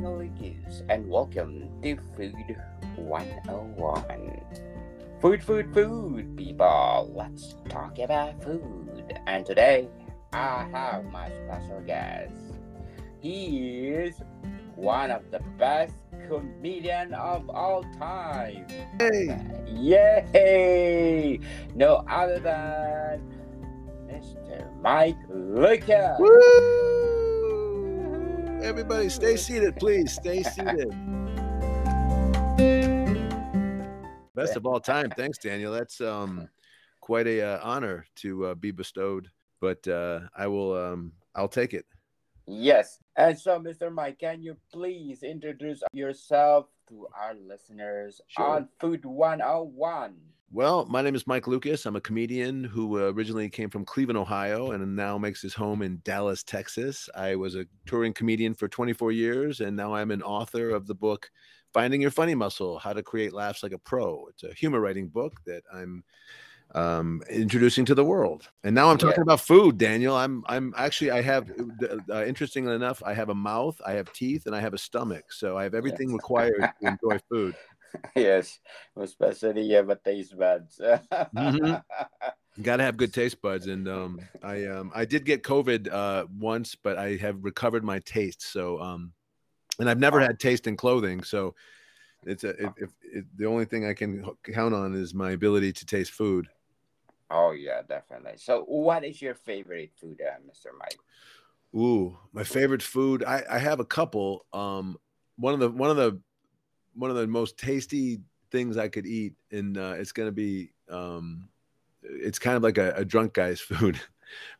And welcome to Food 101. Food, food, food, people. Let's talk about food. And today, I have my special guest. He is one of the best comedian of all time. Hey. Yay! No other than Mr. Mike Lukas. Woo! Everybody, stay seated, please. Stay seated. Best of all time. Thanks, Daniel. That's um quite a uh, honor to uh, be bestowed, but uh, I will um I'll take it. Yes. And so, Mr. Mike, can you please introduce yourself to our listeners Sure. on Food 101? Well, my name is Mike Lukas. I'm a comedian who uh, originally came from Cleveland, Ohio, and now makes his home in Dallas, Texas. I was a touring comedian for 24 years, and now I'm an author of the book Finding Your Funny Muscle How to Create Laughs Like a Pro. It's a humor writing book that I'm um, introducing to the world. And now I'm Yeah. talking about food, Daniel. I'm I'm actually I have uh, interestingly enough, I have a mouth, I have teeth, and I have a stomach. So I have everything required to enjoy food. yes, especially you have a taste buds. Mhm. Got to have good taste buds, and um, I um, I did get COVID uh, once, but I have recovered my taste. So um, and I've never had taste in clothing, so it's a if, if, if the only thing I can count on is my ability to taste food. oh, yeah, definitely. So, what is your favorite food, uh, Mr. Mike? Ooh, my favorite food. I, I have a couple. Um, one of the one of the one of the most tasty things I could eat, and uh, it's gonna be um, it's kind of like a, a drunk guy's food,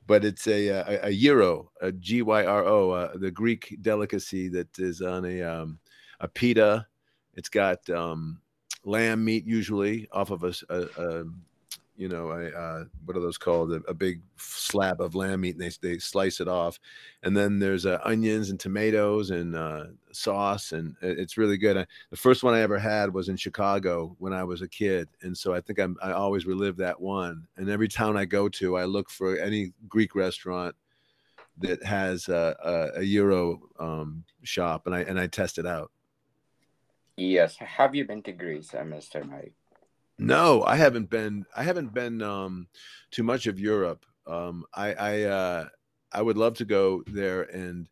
but it's a a, a gyro, a G Y R O, uh, the Greek delicacy that is on a um, a pita. It's got um, lamb meat usually off of a- a, you know a uh, what are those called a, a big slab of lamb meat and they, they slice it off and then there's uh, onions and tomatoes and uh, sauce and it's really good I, the first one i ever had was in chicago when i was a kid and so i think I'm, i always relive that one and every town i go to i look for any greek restaurant that has a, a, a gyro um, shop and i and i test it out Yes. Have you been to Greece, uh, Mr. Mike? No, I haven't been. I haven't been um, too much of Europe. Um, I I, uh, I would love to go there. And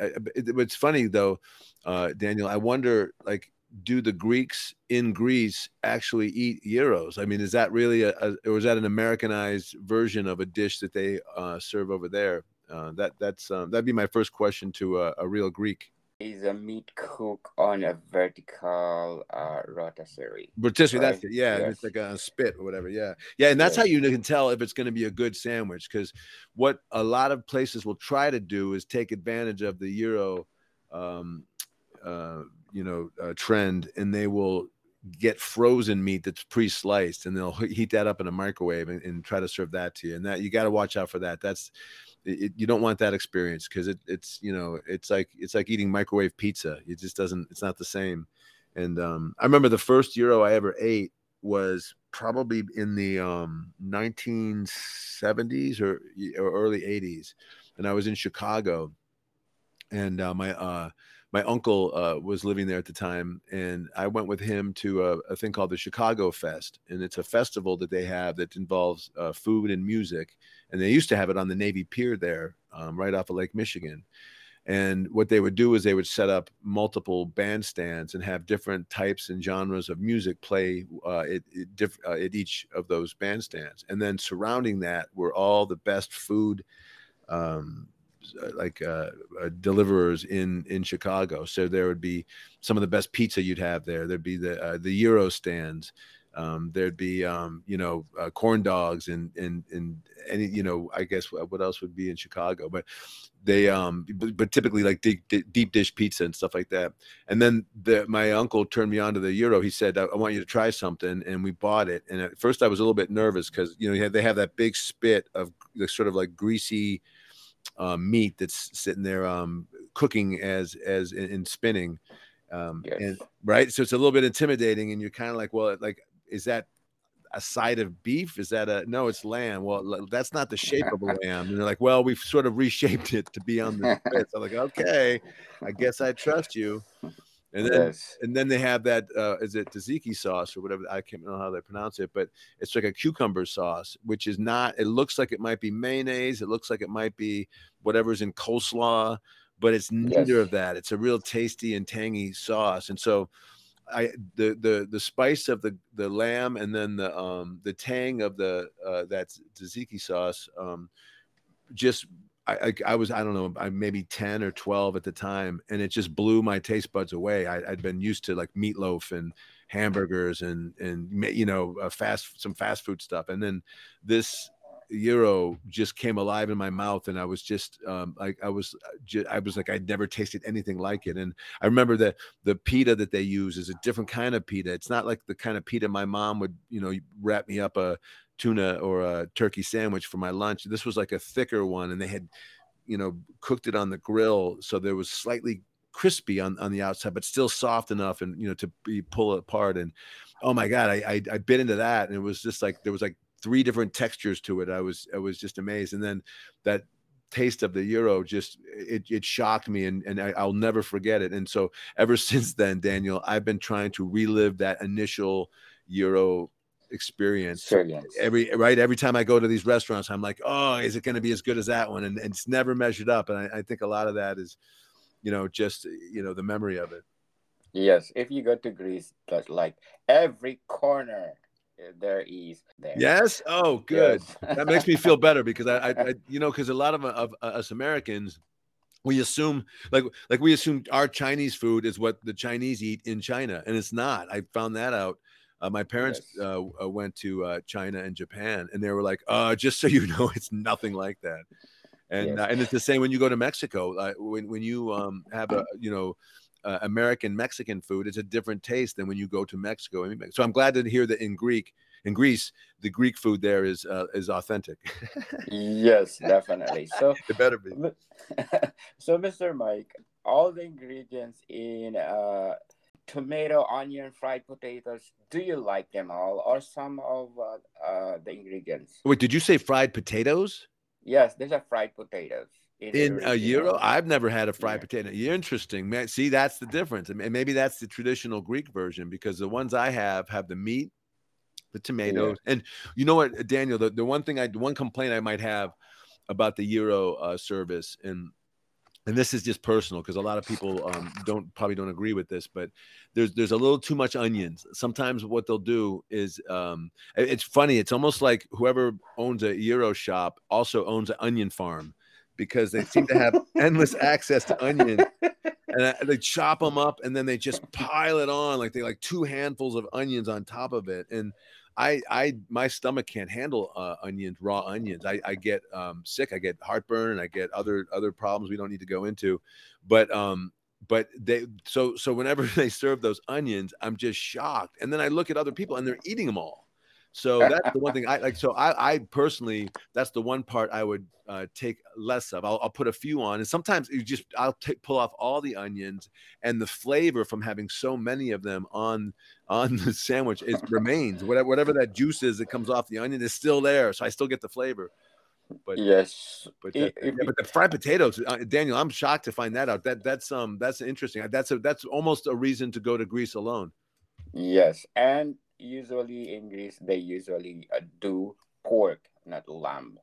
I- it, it's funny though, uh, Daniel. I wonder, like, do the Greeks in Greece actually eat gyros? I mean, is that really a, a or is that an Americanized version of a dish that they uh, serve over there? Uh, that that's um, that'd be my first question to a, a real Greek. Is a meat cook on a vertical uh, rotisserie. Rotisserie, that's it. Yeah, yes. it's like a spit or whatever. Yeah, yeah, and that's how you can tell if it's going to be a good sandwich. Because what a lot of places will try to do is take advantage of the gyro, um, uh, you know, uh, trend, and they will get frozen meat that's pre-sliced, and they'll heat that up in a microwave and, and try to serve that to you. And that you got to watch out for that. That's it, you don't want that experience because it, it's you know it's like it's like eating microwave pizza. It just doesn't. It's not the same. And um, I remember the first gyro I ever ate was probably in the um, 1970s or, or early 80s, and I was in Chicago, and uh, my uh, my uncle uh, was living there at the time, and I went with him to a, a thing called the Chicago Fest, and it's a festival that they have that involves uh, food and music, and they used to have it on the Navy Pier there, um, right off of Lake Michigan. And what they would do is they would set up multiple bandstands and have different types and genres of music play uh, at, at, diff- uh, at each of those bandstands. And then surrounding that were all the best food, um, like uh, uh, deliverers in in Chicago. So there would be some of the best pizza you'd have there. There'd be the uh, the gyro stands. Um, there'd be um, you know uh, corn dogs and and and any you know I guess what else would be in Chicago, but they um but, but typically like deep, deep dish pizza and stuff like that. And then the my uncle turned me on to the gyro. He said I, I want you to try something, and we bought it. And at first I was a little bit nervous because you know they have that big spit of sort of like greasy uh, meat that's sitting there um, cooking as as in, in spinning um, Yes. and right so it's a little bit intimidating and you're kind of like well like is that a side of beef? Is that a no? It's lamb. Well, that's not the shape of a lamb. And they're like, well, we've sort of reshaped it to be on the I'm like, okay, I guess I trust you. And then, yes. and then they have that uh, is it tzatziki sauce or whatever I can't know how they pronounce it, but it's like a cucumber sauce, which is not. It looks like it might be mayonnaise. It looks like it might be whatever's in coleslaw, but it's neither yes. of that. It's a real tasty and tangy sauce, and so I the the the spice of the the lamb and then the um the tang of the uh that tzatziki sauce um just I, I, was I don't know I maybe ten or twelve at the time, and it just blew my taste buds away. I, had been used to like meatloaf and hamburgers and and you know uh, fast some fast food stuff, and then this gyro just came alive in my mouth, and I was just um, like I was uh, I was like I'd never tasted anything like it. And I remember that the pita that they use is a different kind of pita. It's not like the kind of pita my mom would you know wrap me up a tuna or a turkey sandwich for my lunch. This was like a thicker one, and they had, you know, cooked it on the grill, so there was slightly crispy on, on the outside, but still soft enough, and you know, to be pull it apart. And oh my god, I, I I bit into that, and it was just like there was like three different textures to it. I was I was just amazed, and then that taste of the gyro just it, it shocked me and, and I, will never forget it and so ever since then daniel i've been trying to relive that initial gyro experience. experience. Every right, every time I go to these restaurants, I'm like, oh, is it going to be as good as that one? And, and it's never measured up. And I, I, think a lot of that is, you know, just you know the memory of it. Yes, if you go to Greece, that's like every corner eh, there is there. Yes. Oh, good. Yes. that makes me feel better because I, I, I you know, because a lot of, of us Americans we assume like like we assume our chinese food is what the chinese eat in china and it's not i found that out uh, my parents yes. uh, uh, went to uh, China and Japan, and they were like, "Uh, just so you know, it's nothing like that." And yes. Uh, and it's the same when you go to Mexico. when when you um, have a you know uh, American Mexican food, it's a different taste than when you go to Mexico. So I'm glad to hear that in Greek, in Greece, the Greek food there is uh, is authentic. yes, definitely. So it better be. so, Mr. Mike, all the ingredients in uh, tomato, onion, fried potatoes. Do you like them all, or some of uh, uh, the ingredients? Wait, did you say fried potatoes? Yes, there's a fried potatoes. In, in a gyro, I've never had a fried yeah. potato. You're interesting, man. See, that's the difference, and maybe that's the traditional Greek version because the ones I have have the meat, the tomatoes, yeah. and you know what, Daniel. The, the one thing I, the one complaint I might have about the gyro uh, service, and and this is just personal because a lot of people um, don't probably don't agree with this, but there's there's a little too much onions. Sometimes what they'll do is um, it's funny. It's almost like whoever owns a gyro shop also owns an onion farm because they seem to have endless access to onions and they chop them up and then they just pile it on like they like two handfuls of onions on top of it and I, I, my stomach can't handle uh, onions, raw onions. I, I get um, sick. I get heartburn, and I get other other problems we don't need to go into. But um, but they so so whenever they serve those onions, I'm just shocked. And then I look at other people, and they're eating them all. So that's the one thing I like. So I, I personally, that's the one part I would uh, take less of. I'll, I'll, put a few on, and sometimes you just I'll take pull off all the onions, and the flavor from having so many of them on on the sandwich it remains. Whatever whatever that juice is that comes off the onion is still there, so I still get the flavor. But yes, but that, yeah, but the fried potatoes, uh, Daniel, I'm shocked to find that out. That that's um that's interesting. That's a that's almost a reason to go to Greece alone. Yes, and usually in Greece they usually uh, do pork, not lamb.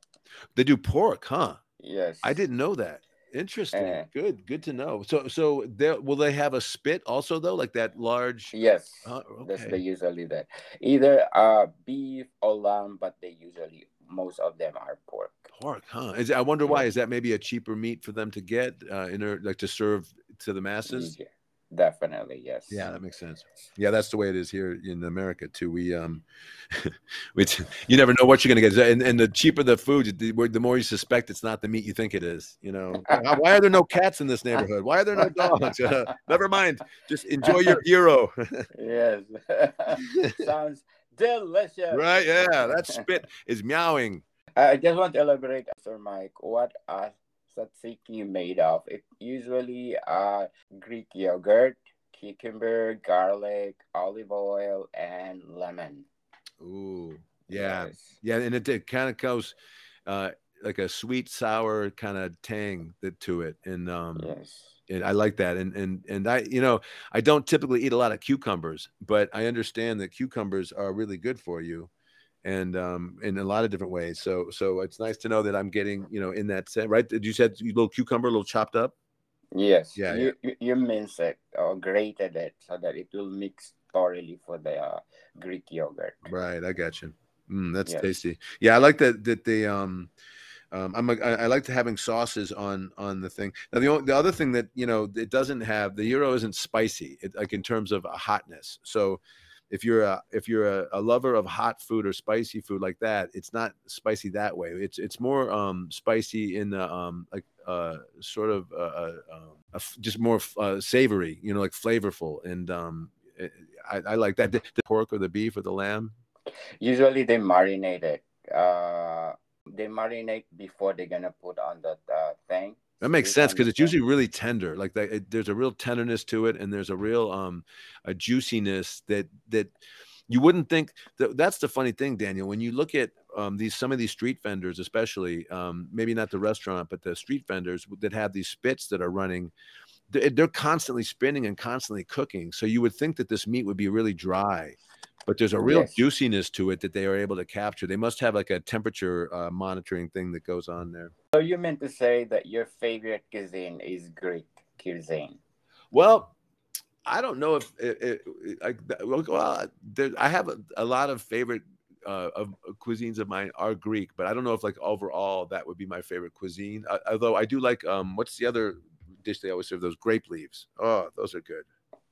They do pork, huh? Yes. I didn't know that. Interesting. Uh, good. Good to know. So, so there will they have a spit also though, like that large? Yes. Uh, okay. That's they usually that either uh beef or lamb, but they usually most of them are pork. Pork, huh? Is I wonder why? Is that maybe a cheaper meat for them to get uh, in or like to serve to the masses? Yeah. Definitely, yes. Yeah, that makes sense. Yeah, that's the way it is here in America too. We um, we you never know what you're gonna get, and, and the cheaper the food, the, the more you suspect it's not the meat you think it is. You know, why are there no cats in this neighborhood? Why are there no dogs? never mind, just enjoy your gyro. yes, sounds delicious. Right? Yeah, that spit is meowing. I just want to elaborate, Sir Mike. What are tzatziki made of? It usually uh, Greek yogurt, cucumber, garlic, olive oil, and lemon. Ooh, yeah, Yes. yeah, and it, it kind of goes uh, like a sweet sour kind of tang that to it, and um, Yes. and I like that. And and and I, you know, I don't typically eat a lot of cucumbers, but I understand that cucumbers are really good for you, and um, in a lot of different ways. So so it's nice to know that I'm getting, you know, in that set. Right? Did you said little cucumber, a little chopped up? Yes. Yeah, You, you you mince it or grated it so that it will mix thoroughly for the uh, Greek yogurt. Right. I got you. Mm, that's Yes. tasty. Yeah, I like that. That they um. Um, I'm a, I, I like to having sauces on on the thing. Now the only, the other thing that you know it doesn't have the gyro isn't spicy, it, like in terms of a hotness. So if you're a if you're a, a lover of hot food or spicy food like that, it's not spicy that way. It's it's more um spicy in the um like uh sort of uh, uh, um, just more uh, savory, you know, like flavorful. And um it- I, I like that the, the pork or the beef or the lamb. Usually they marinate it. Uh, they marinate before they're gonna put on the thing. That makes sense because it's usually really tender. Like that, it, there's a real tenderness to it, and there's a real um a juiciness that that you wouldn't think. That, that's the funny thing, Daniel. When you look at um these some of these street vendors, especially um maybe not the restaurant, but the street vendors that have these spits that are running. They're, they're constantly spinning and constantly cooking. So you would think that this meat would be really dry, but there's a real Yes. juiciness to it that they are able to capture. They must have like a temperature uh, monitoring thing that goes on there. So you meant to say that your favorite cuisine is Greek cuisine? Well, I don't know if it, it, I, well, there, I have a, a lot of favorite uh, of of cuisines of mine are Greek, but I don't know if like overall that would be my favorite cuisine. Uh, although I do like um, what's the other dish they always serve? Those grape leaves. Oh, those are good.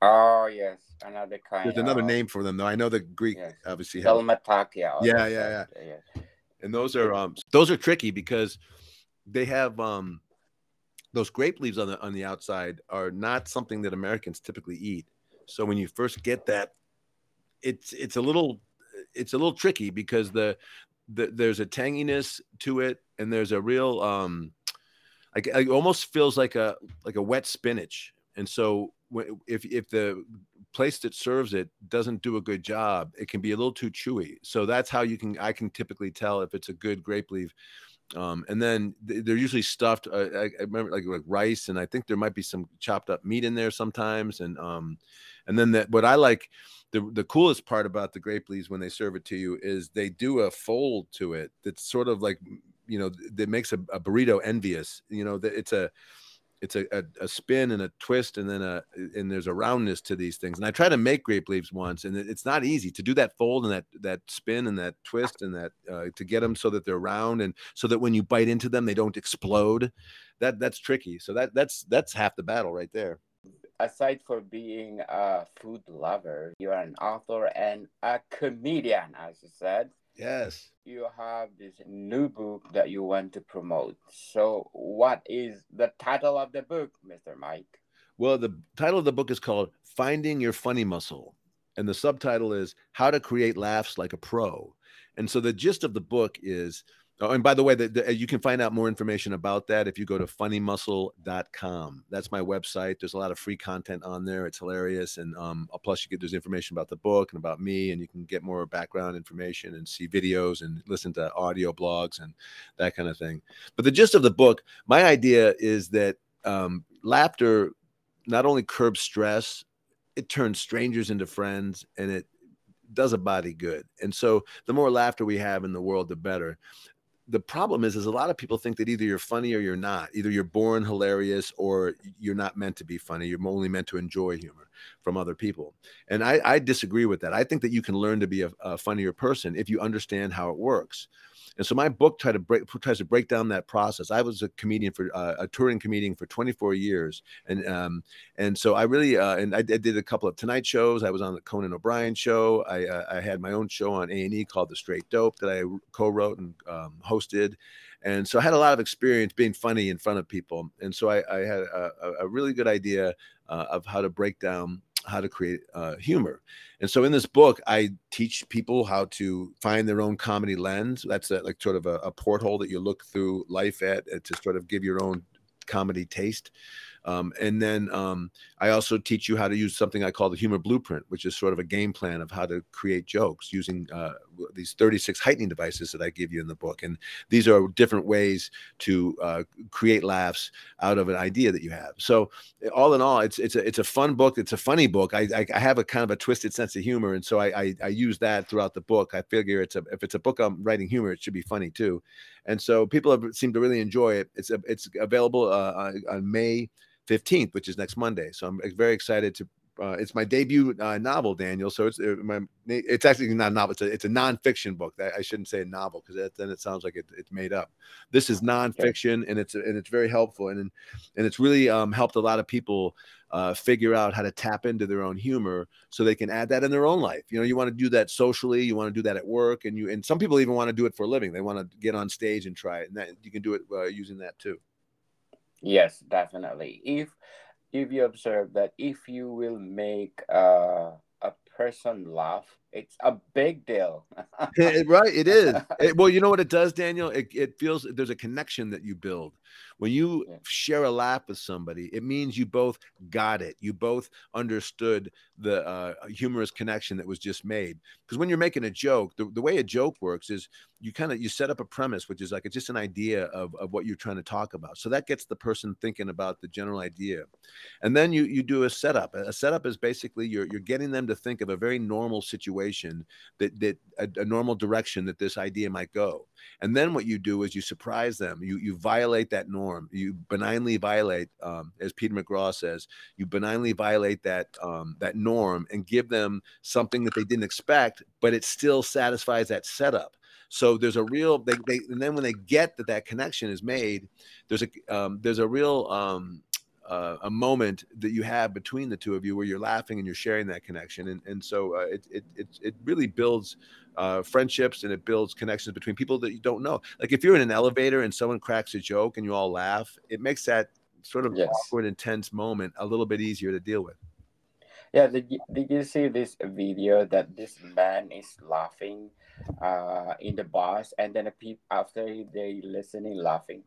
Oh yes, another kind. There's another name for them though. I know the Greek Yes. obviously Dalmatia. or Yeah, yeah, yeah. and those are um those are tricky because they have um those grape leaves on the on the outside are not something that Americans typically eat. So when you first get that, it's it's a little it's a little tricky because the, the there's a tanginess to it and there's a real um like it almost feels like a like a wet spinach. And so if if the place that serves it doesn't do a good job, it can be a little too chewy. So that's how you can I can typically tell if it's a good grape leaf. Um, and then they're usually stuffed. Uh, I, I remember like like rice, and I think there might be some chopped up meat in there sometimes. And um, and then that what I like the the coolest part about the grape leaves when they serve it to you is they do a fold to it that's sort of like you know that makes a, a burrito envious. You know that it's a it's a, a, a spin and a twist and then a and there's a roundness to these things. And i tried to make grape leaves once and it's not easy to do that fold and that that spin and that twist and that uh, to get them so that they're round and so that when you bite into them they don't explode. That that's tricky. So that that's that's half the battle right there. Aside for being a food lover, you are an author and a comedian, as you said. Yes You have this new book that you want to promote. So, what is the title of the book, Mr. Mike? well the title of the book is called finding your funny muscle and the subtitle is how to create laughs like a pro and so the gist of the book is oh, and by the way the, the, you can find out more information about that if you go to funnymuscle.com that's my website. There's a lot of free content on there. It's hilarious. And um, plus you get there's information about the book and about me and you can get more background information and see videos and listen to audio blogs and that kind of thing. But the gist of the book my idea is that um, laughter not only curbs stress, it turns strangers into friends and it does a body good. And so the more laughter we have in the world, the better. The problem is, is a lot of people think that either you're funny or you're not. Either you're born hilarious or you're not meant to be funny. You're only meant to enjoy humor from other people. And I, I disagree with that. I think that you can learn to be a, a funnier person if you understand how it works. And so my book try to break, tries to break down that process. I was a comedian for uh, a touring comedian for 24 years, and um, and so I really uh, and I, I did a couple of Tonight shows. I was on the Conan O'Brien show. I uh, I had my own show on A and E called The Straight Dope that I co-wrote and um, hosted, and so I had a lot of experience being funny in front of people. And so I, I had a, a- a really good idea uh, of how to break down how to create uh, humor. And so in this book, I teach people how to find their own comedy lens. That's a, like sort of a, a porthole that you look through life at uh, to sort of give your own comedy taste. Um, and then um, I also teach you how to use something I call the humor blueprint, which is sort of a game plan of how to create jokes using uh, these 36 heightening devices that I give you in the book. And these are different ways to uh, create laughs out of an idea that you have. So all in all, it's it's a it's a fun book. It's a funny book. I I, have a kind of a twisted sense of humor, and so I, I I use that throughout the book. I figure it's a if it's a book I'm writing humor, it should be funny too. And so people have seem to really enjoy it. It's it's available uh, on May 15th, which is next Monday. So I'm very excited to. Uh, it's my debut uh, novel, Daniel. So it's uh, my, it's actually not a novel. It's a, it's a nonfiction book. I shouldn't say a novel because then it sounds like it, it's made up. This is nonfiction, and it's and it's very helpful, and and it's really um, helped a lot of people uh, figure out how to tap into their own humor so they can add that in their own life. You know, you want to do that socially, you want to do that at work, and you and some people even want to do it for a living. They want to get on stage and try it, and that you can do it uh, using that too. Yes, definitely. If if you observe that if you will make uh, a person laugh, it's a big deal. right, it is. It, well, you know what it does, Daniel? It, it feels there's a connection that you build. When you yeah. share a laugh with somebody, it means you both got it. You both understood the uh, humorous connection that was just made. Because when you're making a joke, the, the way a joke works is you kind of you set up a premise, which is like it's just an idea of, of what you're trying to talk about. So that gets the person thinking about the general idea, and then you you do a setup. A setup is basically you're you're getting them to think of a very normal situation that that a, a normal direction that this idea might go. And then what you do is you surprise them. You you violate that norm. You benignly violate, um, as Peter McGraw says, you benignly violate that um, that norm and give them something that they didn't expect, but it still satisfies that setup. So there's a real they, they and then when they get that that connection is made, there's a um, there's a real um, uh, a moment that you have between the two of you where you're laughing and you're sharing that connection. And and so uh, it, it it it really builds uh, friendships and it builds connections between people that you don't know. Like if you're in an elevator and someone cracks a joke and you all laugh it makes that sort of yes. awkward intense moment a little bit easier to deal with. Yeah did you, did you see this video that this man is laughing uh in the bus and then the people after they listening laughing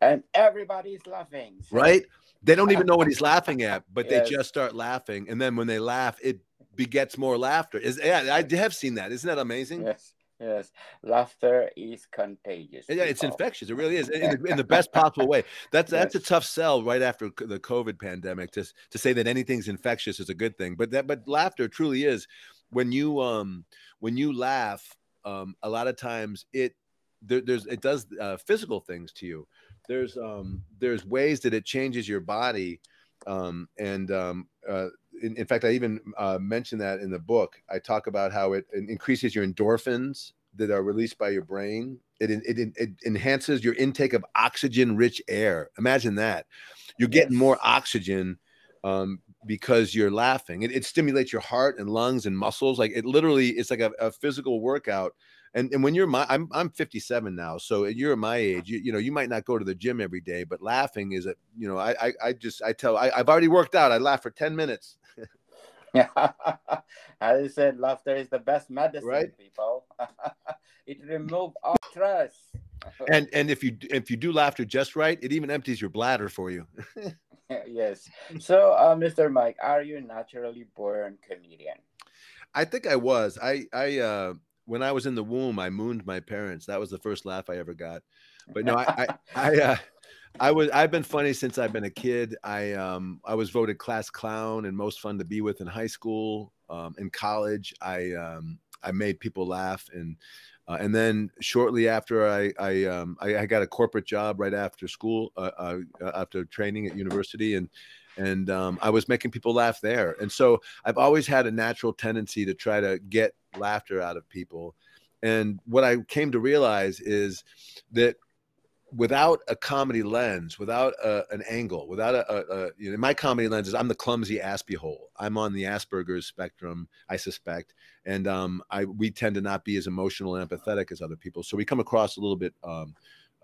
and everybody's laughing right they don't even know what he's laughing at, but yes. they just start laughing. And then when they laugh, it begets more laughter. Is yeah, I have seen that. Isn't that amazing? Yes. Yes, laughter is contagious. Yeah, it's infectious. It really is, in the, in the best possible way. That's yes. that's a tough sell right after the COVID pandemic to to say that anything's infectious is a good thing. But that but laughter truly is. When you um when you laugh, um a lot of times it there, there's it does uh, physical things to you there's um there's ways that it changes your body um and um uh in, in fact i even uh, mentioned that in the book. I talk about how it, it increases your endorphins that are released by your brain. It, it, it, enhances your intake of oxygen rich air. Imagine that. You're getting more oxygen um, because you're laughing. It, it stimulates your heart and lungs and muscles. Like it literally it's like a, a physical workout and and when you're my I'm I'm 57 now, so you're my age. You, you know, you might not go to the gym every day, but laughing is a you know, I I, I just I tell I, I've already worked out. I laugh for 10 minutes. yeah, as I said, laughter is the best medicine, right? people. it removes all stress. and and if you if you do laughter just right, it even empties your bladder for you. yes. So, uh, Mr. Mike, are you naturally born comedian? I think I was. I I uh when I was in the womb, I mooned my parents. That was the first laugh I ever got. But no, I, I, I, uh, I was, I've been funny since I've been a kid. I, um, I was voted class clown and most fun to be with in high school. Um, in college, I, um, I made people laugh and, uh, and then shortly after I, I, um, I, I, got a corporate job right after school, uh, uh, after training at university, and and um, I was making people laugh there. And so I've always had a natural tendency to try to get laughter out of people. And what I came to realize is that without a comedy lens, without a, an angle, without a, a, you know, my comedy lens is I'm the clumsy Aspie hole. I'm on the Asperger's spectrum, I suspect, and um, I we tend to not be as emotional and empathetic as other people. So we come across a little bit um,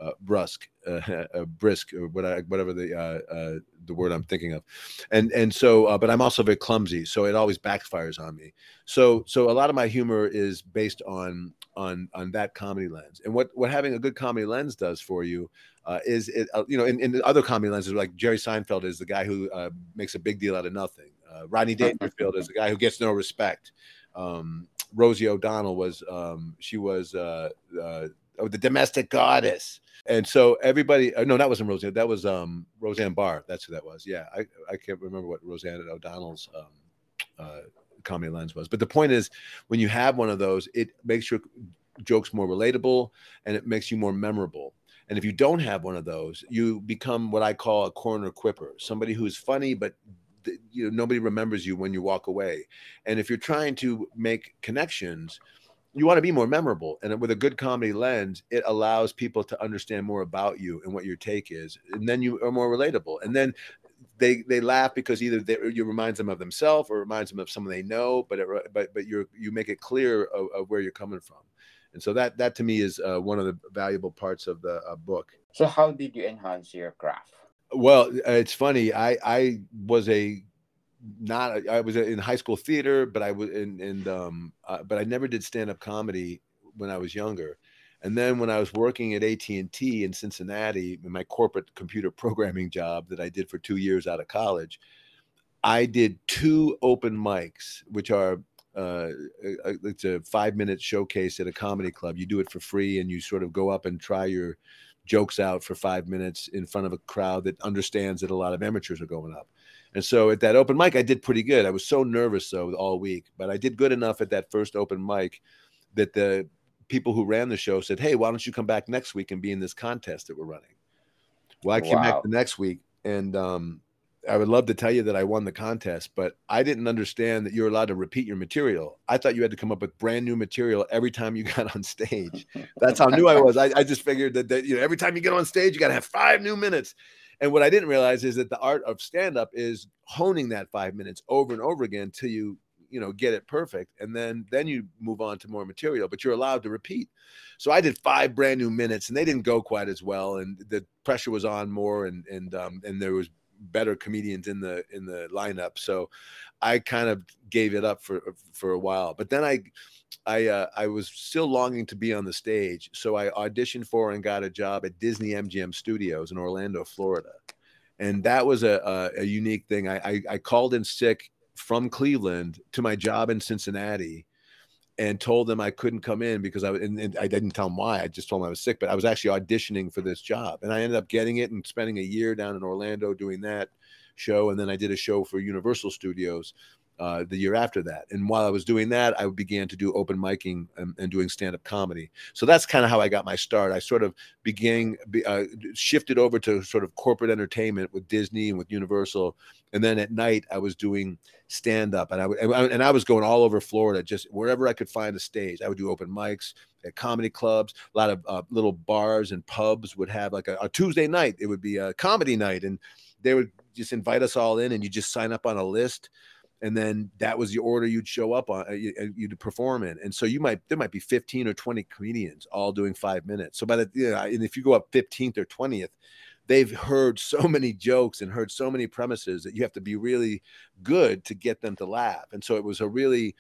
uh, brusque, uh, uh, brisk, or whatever the uh, uh, the word I'm thinking of, and and so, uh, but I'm also very clumsy, so it always backfires on me. So so a lot of my humor is based on on on that comedy lens, and what what having a good comedy lens does for you uh, is it uh, you know in, in other comedy lenses like Jerry Seinfeld is the guy who uh, makes a big deal out of nothing. Uh, Rodney Dangerfield is the guy who gets no respect. Um, Rosie O'Donnell was um, she was uh, uh, oh, the domestic goddess. And so everybody, uh, no, that wasn't Roseanne. That was um, Roseanne Barr. That's who that was. Yeah, I, I can't remember what Roseanne O'Donnell's um, uh, comedy lens was. But the point is, when you have one of those, it makes your jokes more relatable and it makes you more memorable. And if you don't have one of those, you become what I call a corner quipper, somebody who's funny, but you know nobody remembers you when you walk away. And if you're trying to make connections, you want to be more memorable and with a good comedy lens it allows people to understand more about you and what your take is and then you are more relatable. And then they they laugh because either they, you reminds them of themselves or reminds them of someone they know but it, but but you you make it clear of, of, where you're coming from. And so that that to me is uh, one of the valuable parts of the uh, book. So how did you enhance your craft? Well it's funny i i was a not I was in high school theater, but I was in and um, uh, but I never did stand up comedy when I was younger. And then when I was working at AT and T in Cincinnati, in my corporate computer programming job that I did for two years out of college, I did two open mics, which are uh, it's a five minute showcase at a comedy club. You do it for free, and you sort of go up and try your jokes out for five minutes in front of a crowd that understands that a lot of amateurs are going up. And so at that open mic, I did pretty good. I was so nervous though all week, but I did good enough at that first open mic that the people who ran the show said, "Hey, why don't you come back next week and be in this contest that we're running?" Well, I came wow. back the next week, and um, I would love to tell you that I won the contest, but I didn't understand that you're allowed to repeat your material. I thought you had to come up with brand new material every time you got on stage. That's how new I was. I, I just figured that, that you know every time you get on stage, you got to have five new minutes. And what I didn't realize is that the art of stand up is honing that five minutes over and over again till you you know get it perfect and then then you move on to more material but you're allowed to repeat. So i did five brand new minutes and they didn't go quite as well and the pressure was on more and and um and there was better comedians in the in the lineup. So i kind of gave it up for for a while but then i I uh, I was still longing to be on the stage, so I auditioned for and got a job at Disney MGM Studios in Orlando, Florida, and that was a a, a unique thing. I, I, I called in sick from Cleveland to my job in Cincinnati, and told them I couldn't come in because I and, and I didn't tell them why. I just told them I was sick, but I was actually auditioning for this job, and I ended up getting it and spending a year down in Orlando doing that show, and then I did a show for Universal Studios uh, the year after that. And while I was doing that, I began to do open miking and, and doing stand up comedy. So that's kind of how I got my start. I sort of began, uh, shifted over to sort of corporate entertainment with Disney and with Universal. And then at night, I was doing stand up and I, would, and I was going all over Florida, just wherever I could find a stage. I would do open mics at comedy clubs. A lot of uh, little bars and pubs would have like a, a Tuesday night, it would be a comedy night. And they would just invite us all in and you just sign up on a list. And then that was the order you'd show up on uh, uh, you'd perform in. And so you might there might be 15 or 20 comedians all doing five minutes. So by the you know, and if you go up 15th or 20th they've heard so many jokes and heard so many premises that you have to be really good to get them to laugh. And so it was a really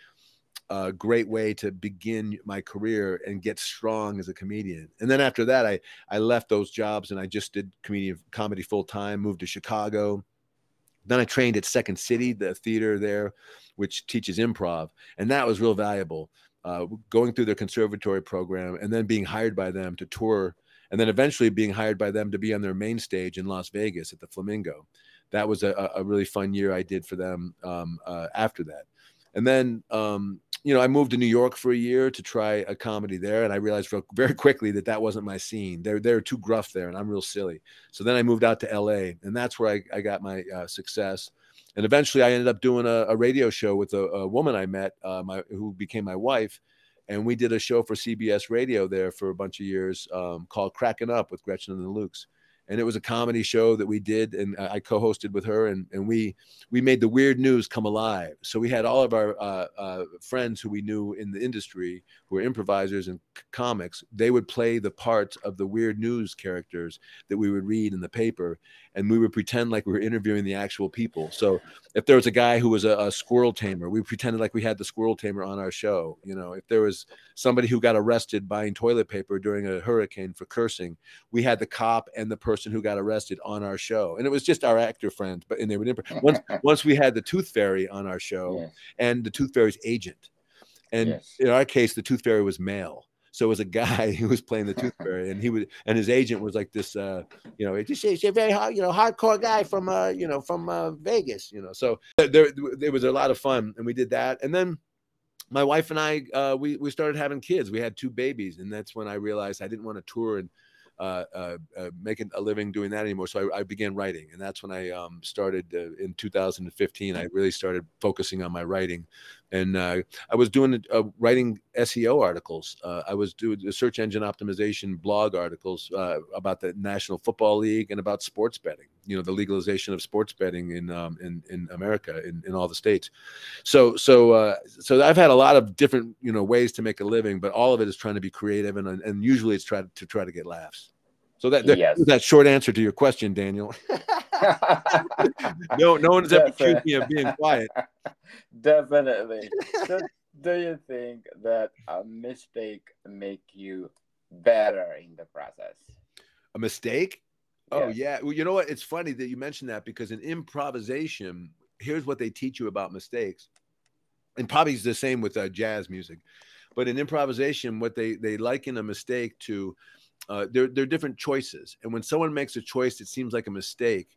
uh, great way to begin my career and get strong as a comedian. And then after that, I I left those jobs and I just did comedian comedy full time. Moved to Chicago, then I trained at Second City, the theater there, which teaches improv, and that was real valuable. Uh, going through their conservatory program and then being hired by them to tour, and then eventually being hired by them to be on their main stage in Las Vegas at the Flamingo. That was a, a really fun year I did for them um, uh, after that. And then um, you know, I moved to New York for a year to try a comedy there, and I realized very quickly that that wasn't my scene. They're they're too gruff there, and I'm real silly. So then I moved out to L.A., and that's where I, I got my uh, success. And eventually, I ended up doing a, a radio show with a, a woman I met, uh, my, who became my wife, and we did a show for CBS Radio there for a bunch of years um, called "Cracking Up" with Gretchen and the Lukes. And it was a comedy show that we did and i co-hosted with her and, and we we made the weird news come alive. So we had all of our uh, uh, friends who we knew in the industry who were improvisers and comics. They would play the parts of the weird news characters that we would read in the paper and we would pretend like we were interviewing the actual people. So if there was a guy who was a, a squirrel tamer we pretended like we had the squirrel tamer on our show you know. If there was somebody who got arrested buying toilet paper during a hurricane for cursing we had the cop and the person person who got arrested on our show, and it was just our actor friends. But and they were would once once we had the Tooth Fairy on our show, yes. and the Tooth Fairy's agent, and yes. in our case, the Tooth Fairy was male. So it was a guy who was playing the Tooth Fairy, and he would, and his agent was like this, uh, you know, just a very hard, you know, hardcore guy from, uh, you know, from uh, Vegas, you know. So there, there was a lot of fun, and we did that, and then my wife and I, uh, we we started having kids. We had two babies, and that's when I realized I didn't want to tour and uh, uh, uh, making a living doing that anymore. So I, I began writing, and that's when I um, started uh, in 2015. I really started focusing on my writing, and uh, I was doing uh, writing SEO articles. I was doing search engine optimization blog articles about the National Football League and about sports betting. You know, the legalization of sports betting in um, in in America in, in all the states. So so so I've had a lot of different you know ways to make a living, but all of it is trying to be creative, and and usually it's try to try to get laughs. So that that, yes. that short answer to your question, Daniel. no, no one's ever accused me of being quiet. Definitely. So, do you think that a mistake make you better in the process? A mistake? Oh yeah. Well, you know what? It's funny that you mentioned that because in improvisation, here's what they teach you about mistakes, and probably it's the same with uh, jazz music. But in improvisation, what they they liken a mistake to uh, they're, they're different choices. And when someone makes a choice that seems like a mistake,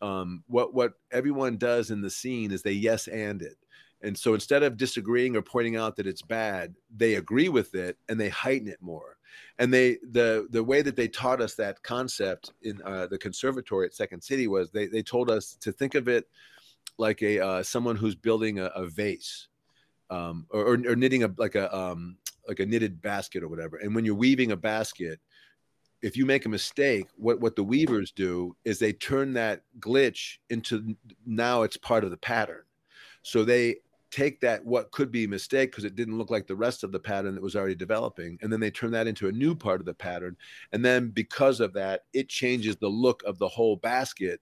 um, what, what everyone does in the scene is they yes and it. And so instead of disagreeing or pointing out that it's bad, they agree with it and they heighten it more. And they the the way that they taught us that concept in uh, the conservatory at Second City was they they told us to think of it like a uh, someone who's building a, a vase um, or, or, knitting a like a um, like a knitted basket or whatever. And when you're weaving a basket, if you make a mistake, what what the weavers do is they turn that glitch into now it's part of the pattern. So they take that what could be a mistake because it didn't look like the rest of the pattern that was already developing and then they turn that into a new part of the pattern and then because of that it changes the look of the whole basket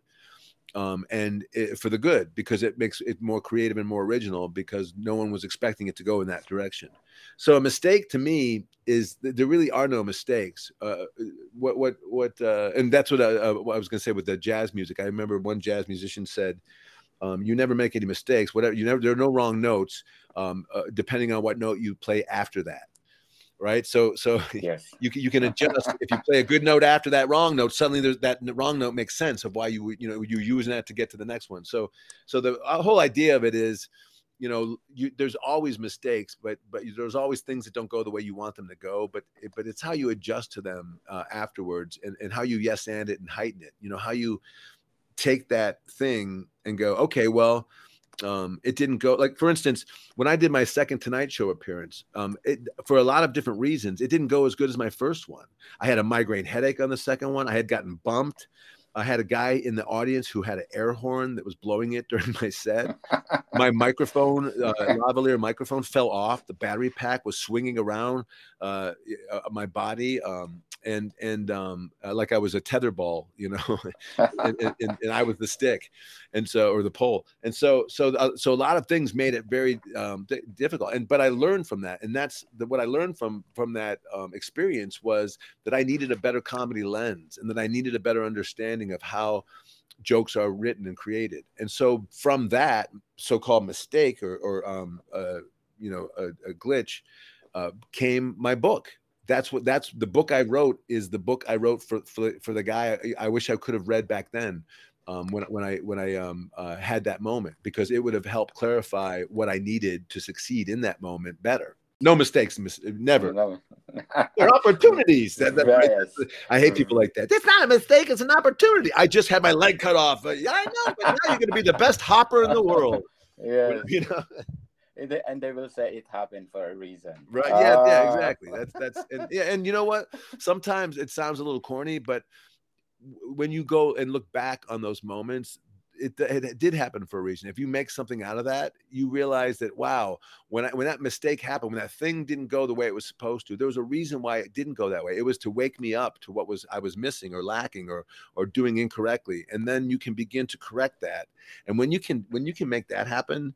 um, and it, for the good because it makes it more creative and more original because no one was expecting it to go in that direction. So a mistake to me is there really are no mistakes. Uh, what what what uh, and that's what I, uh, what I was going to say with the jazz music. I remember one jazz musician said. Um, you never make any mistakes. Whatever you never, there are no wrong notes. Um, uh, depending on what note you play after that right? So so yes. you can you can adjust if you play a good note after that wrong note. Suddenly, there's that wrong note makes sense of why you you know you're using that to get to the next one. So so the uh, whole idea of it is, you know, you, there's always mistakes, but but there's always things that don't go the way you want them to go. But it, but it's how you adjust to them uh, afterwards, and and how you yes and it and heighten it. You know how you take that thing and go, okay, well um, it didn't go like for instance when i did my second tonight show appearance um, it, for a lot of different reasons it didn't go as good as my first one i had a migraine headache on the second one i had gotten bumped I had a guy in the audience who had an air horn that was blowing it during my set. my microphone, uh, lavalier microphone, fell off. The battery pack was swinging around uh, uh, my body, um, and and um, uh, like I was a tetherball, you know, and, and, and, I was the stick, and so or the pole, and so so uh, so a lot of things made it very um, difficult. And but I learned from that, and that's the, what I learned from from that um, experience was that I needed a better comedy lens, and that I needed a better understanding understanding of how jokes are written and created. And so from that so-called mistake or, or um, uh, you know, a, a glitch uh, came my book. That's what that's the book I wrote is the book I wrote for for, for the guy I, I wish I could have read back then. Um, when when I when I um, uh, had that moment because it would have helped clarify what I needed to succeed in that moment better no mistakes, mis- never. No. there are opportunities. That, that. I hate people like that. It's not a mistake; it's an opportunity. I just had my leg cut off. Yeah, I know, but now you're going to be the best hopper in the world. Yeah, you know. And they will say it happened for a reason. Right? Yeah, uh, yeah, exactly. That's that's and, yeah, and you know what? Sometimes it sounds a little corny, but when you go and look back on those moments, it, it, did happen for a reason. If you make something out of that, you realize that wow, when I, when that mistake happened, when that thing didn't go the way it was supposed to, there was a reason why it didn't go that way. It was to wake me up to what was I was missing or lacking or or doing incorrectly, and then you can begin to correct that. And when you can when you can make that happen,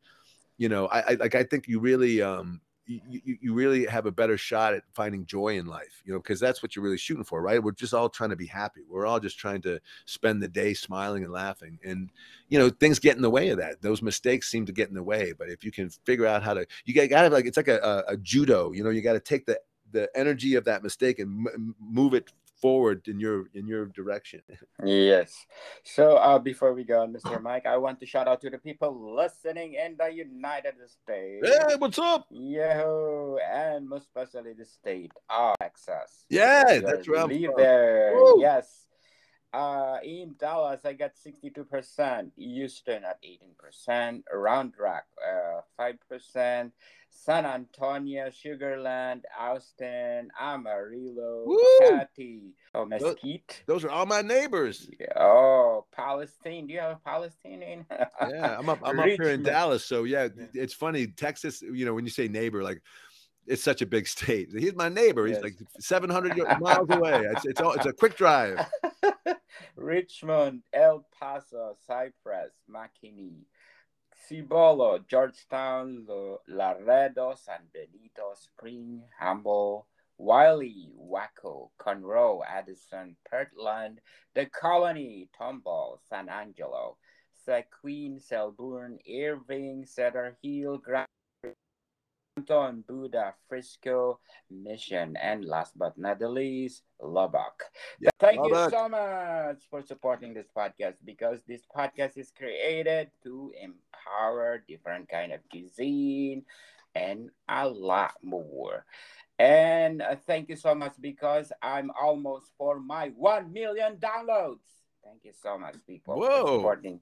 you know, I, I like I think you really um you, you really have a better shot at finding joy in life, you know, because that's what you're really shooting for, right? We're just all trying to be happy. We're all just trying to spend the day smiling and laughing. And, you know, things get in the way of that. Those mistakes seem to get in the way. But if you can figure out how to, you got to like, it's like a, a, a judo, you know, you got to take the, the energy of that mistake and m- move it forward in your in your direction. Yes. So uh, before we go, Mr. Mike, I want to shout out to the people listening in the United States. Hey, what's up? Yo, and most especially the state of Texas. Yeah, that's right. Live there. Yes. Uh, in Dallas, I got 62%. Houston at 18%. Round Rock, uh, 5%. San Antonio, Sugarland, Austin, Amarillo, Woo! Katy, oh, Mesquite. Those, those, are all my neighbors. Yeah. Oh, Palestine. Do you have Palestine in? yeah, I'm up, I'm up here in Dallas. So, yeah, it's funny. Texas, you know, when you say neighbor, like, it's such a big state. He's my neighbor. He's yes. like 700 miles away. It's it's, all, it's a quick drive. Richmond, El Paso, Cypress, McKinney, Cibolo, Georgetown, Laredo, San Benito, Spring, Humboldt, Wylie, Waco, Conroe, Addison, Portland, The Colony, Tomball, San Angelo, Sequin, Selburne, Irving, Cedar Hill, Grand Anton, Buda, Frisco, Mission, and last but not the least, Lubbock. Yeah, Thank Lubbock. you so much for supporting this podcast because this podcast is created to empower different kind of cuisine and a lot more. And uh, thank you so much because I'm almost for my 1 million downloads. Thank you so much, people, Whoa. for supporting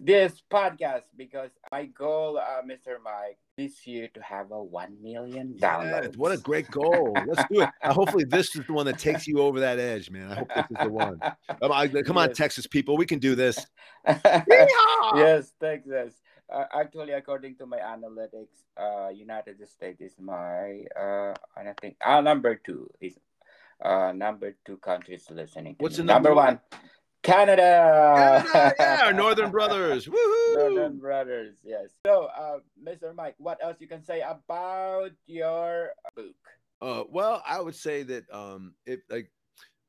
this podcast because my goal, uh, Mr. Mike, this year to have a one million downloads. Yeah, what a great goal! Let's do it. Uh, hopefully, this is the one that takes you over that edge, man. I hope this is the one. Come on, come on, yes. Texas people, we can do this. yes, Texas. Uh, actually, according to my analytics, uh, United States is my uh, I think uh, number two is uh number two countries listening. What's the number, number one? Canada. Canada, yeah, Northern Brothers. Woohoo! Northern Brothers, yes. So, uh, Mr. Mike, what else you can say about your book? Uh, well, I would say that um, it like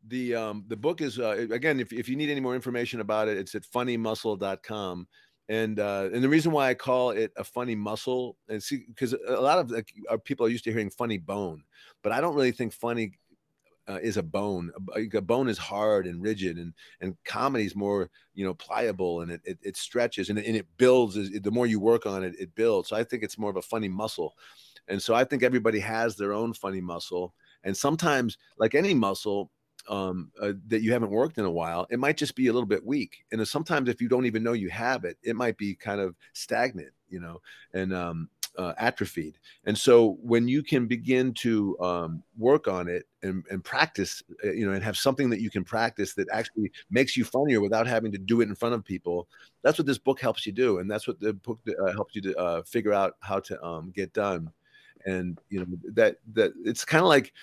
the um, the book is uh, again, if if you need any more information about it, it's at funnymuscle.com. And uh, and the reason why I call it a funny muscle and see because a lot of like, people are used to hearing funny bone, but I don't really think funny uh, is a bone. A, a, bone is hard and rigid, and and comedy is more you know pliable and it it, it stretches and it, and it builds. The more you work on it, it builds. So I think it's more of a funny muscle, and so I think everybody has their own funny muscle. And sometimes, like any muscle, um, uh, that you haven't worked in a while, it might just be a little bit weak. And sometimes, if you don't even know you have it, it might be kind of stagnant, you know. And um, uh, atrophied. And so when you can begin to um, work on it and, and practice, uh, you know, and have something that you can practice that actually makes you funnier without having to do it in front of people, that's what this book helps you do. And that's what the book uh, helps you to uh, figure out how to um, get done. And, you know, that, that it's kind of like,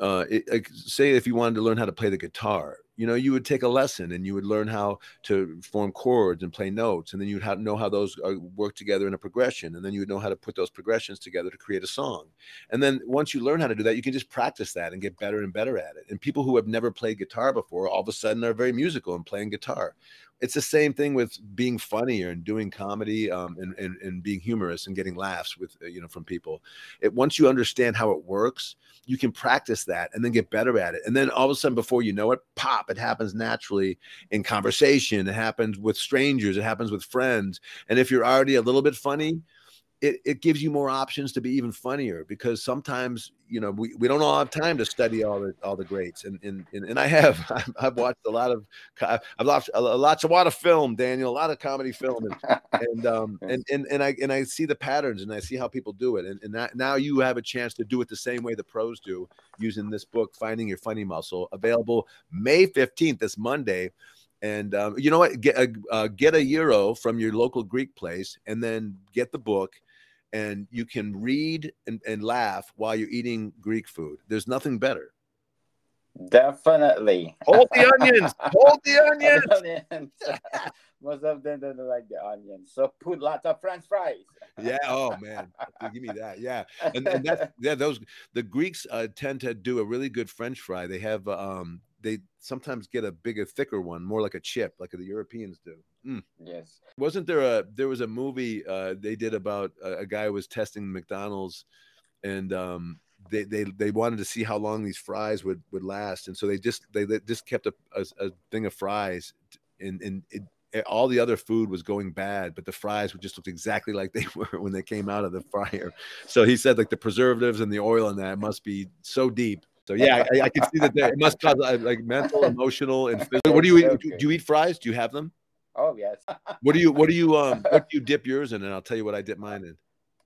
uh, it, like say if you wanted to learn how to play the guitar, you know, you would take a lesson and you would learn how to form chords and play notes, and then you'd have, know how those uh, work together in a progression, and then you would know how to put those progressions together to create a song. And then once you learn how to do that, you can just practice that and get better and better at it. And people who have never played guitar before, all of a sudden, are very musical and playing guitar it's the same thing with being funnier and doing comedy um, and, and, and being humorous and getting laughs with uh, you know from people it once you understand how it works you can practice that and then get better at it and then all of a sudden before you know it pop it happens naturally in conversation. It happens with strangers. It happens with friends. And if you're already a little bit funny it, it gives you more options to be even funnier because sometimes you know we, we don't all have time to study all the all the greats. And and and, and I have I've, I've watched a lot of I've watched a, lots a lot of film Daniel a lot of comedy film. And and um and, and and I and I see the patterns and I see how people do it. And, and that, now you have a chance to do it the same way the pros do using this book finding your funny muscle available May 15th this Monday. And um, you know what? Get a uh, get a gyro from your local Greek place and then get the book and you can read and, and laugh while you're eating Greek food. There's nothing better. Definitely. Hold the onions. Hold the onions. Most of them don't like the onions. So put lots of French fries. yeah. Oh man. Give me that. Yeah. And, and that's yeah, those the Greeks uh, tend to do a really good French fry. They have um they sometimes get a bigger, thicker one, more like a chip, like the Europeans do. Mm. Yes. Wasn't there a there was a movie uh, they did about a, a guy was testing McDonald's, and um, they, they they wanted to see how long these fries would would last, and so they just they, they just kept a, a, a, thing of fries, and and it, all the other food was going bad, but the fries would just look exactly like they were when they came out of the fryer. So he said like the preservatives and the oil in that must be so deep so yeah, I, I can see that there, it must cause uh, like mental, emotional, and physical. What do you eat? Do, do you eat fries? Do you have them? Oh yes. what do you What do you um What do you dip yours in? And I'll tell you what I dip mine in.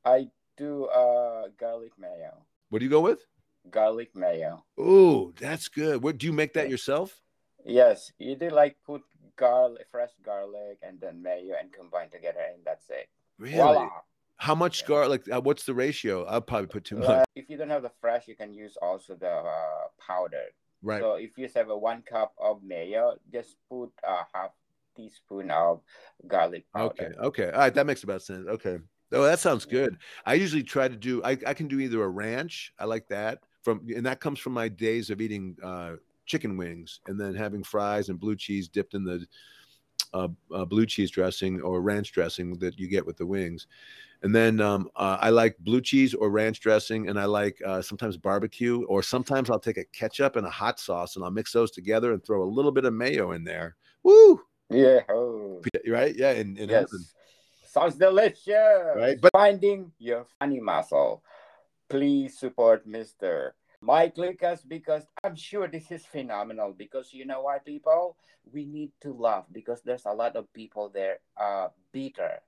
I do uh garlic mayo. What do you go with? Garlic mayo. Oh, that's good. What do you make that yourself? Yes, you do like put garlic, fresh garlic, and then mayo, and combine together, and that's it. Really? Voila. How much yeah. garlic? Uh, what's the ratio? I'll probably put too much. Uh, if you don't have the fresh, you can use also the uh, powdered. Right. So if you have a one cup of mayo, just put a half teaspoon of garlic powder. Okay. Okay. All right. That makes about sense. Okay. Oh, that sounds good. I usually try to do. I, I can do either a ranch. I like that from, and that comes from my days of eating uh, chicken wings and then having fries and blue cheese dipped in the uh, uh, blue cheese dressing or ranch dressing that you get with the wings. And then um, uh, I like blue cheese or ranch dressing, and I like uh, sometimes barbecue, or sometimes I'll take a ketchup and a hot sauce, and I'll mix those together and throw a little bit of mayo in there. Woo! Yeah. Oh. Right? Yeah. And, and yes. Sounds delicious. Right. But finding your funny muscle. Please support Mr. Mike Lukas because I'm sure this is phenomenal. Because you know why, people? We need to laugh because there's a lot of people there uh bitter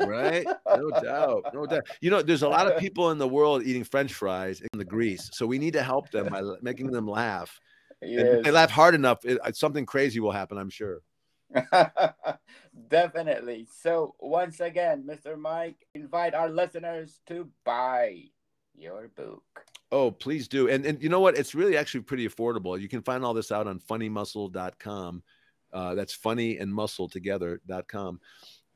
right? No doubt. No doubt. You know, there's a lot of people in the world eating French fries in the grease. So we need to help them by making them laugh. Yes. And if they laugh hard enough, it, something crazy will happen, I'm sure. Definitely. So once again, Mr. Mike, invite our listeners to buy your book. Oh, please do. And and you know what? It's really actually pretty affordable. You can find all this out on funnymuscle.com. Uh, that's funny and muscle together.com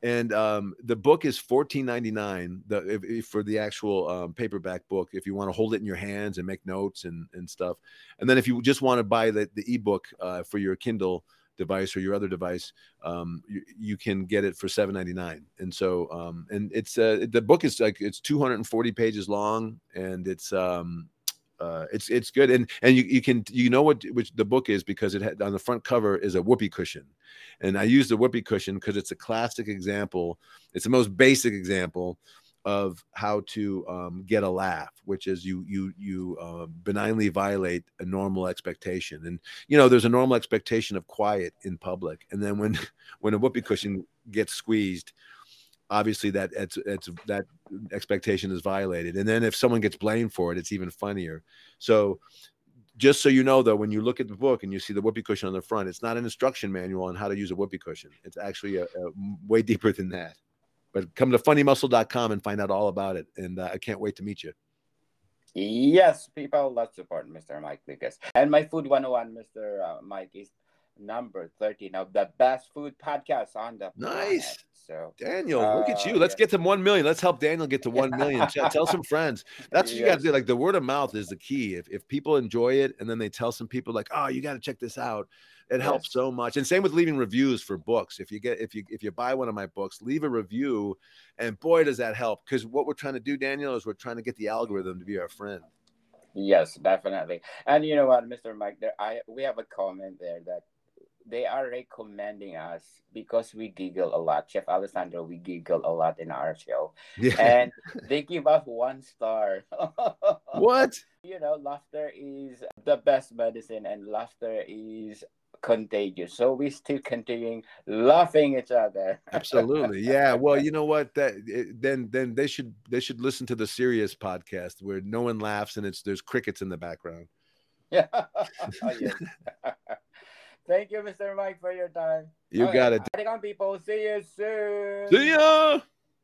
and um, the book is fourteen ninety nine. The if, if for the actual um, paperback book, if you want to hold it in your hands and make notes and and stuff, and then if you just want to buy the the ebook uh, for your Kindle device or your other device, um, you, you can get it for seven ninety nine. And so, um, and it's uh, the book is like it's two hundred and forty pages long, and it's um, uh, it's it's good. And and you, you can you know what which the book is because it had on the front cover is a whoopee cushion. And i use the whoopee cushion because it's a classic example it's the most basic example of how to um, get a laugh which is you you you uh, benignly violate a normal expectation. And you know there's a normal expectation of quiet in public. And then when when a whoopee cushion gets squeezed obviously that it's, it's that expectation is violated. And then if someone gets blamed for it it's even funnier. So just so you know though when you look at the book and you see the whoopee cushion on the front it's not an instruction manual on how to use a whoopee cushion. It's actually a, a way deeper than that. But come to funnymuscle.com and find out all about it. And uh, i can't wait to meet you. Yes people let's support mr mike lukas. And my food 101 mr uh, mike is number 13 of the best food podcast on the nice planet. So Daniel, uh, look at you. Let's yeah. get to one million. Let's help Daniel get to one million. tell some friends. That's what you got to do. Like the word of mouth is the key. If, if people enjoy it and then they tell some people like, oh, you got to check this out. It yes. helps so much. And same with leaving reviews for books. If you get if you if you buy one of my books, leave a review, and boy does that help. Because what we're trying to do, Daniel, is we're trying to get the algorithm to be our friend. Yes, definitely. And you know what, Mr. Mike, there I we have a comment there that they are recommending us because we giggle a lot. Chef Alessandro, we giggle a lot in our show. Yeah. And they give us one star. what? You know, laughter is the best medicine and laughter is contagious. So we still continuing laughing each other. Absolutely. Yeah. Well, you know what? That it, then then they should they should listen to the serious podcast where no one laughs and it's there's crickets in the background. Oh, yeah. oh. Thank you, Mr. Mike, for your time. You Okay. got it. Howdy, people. See you soon. See ya.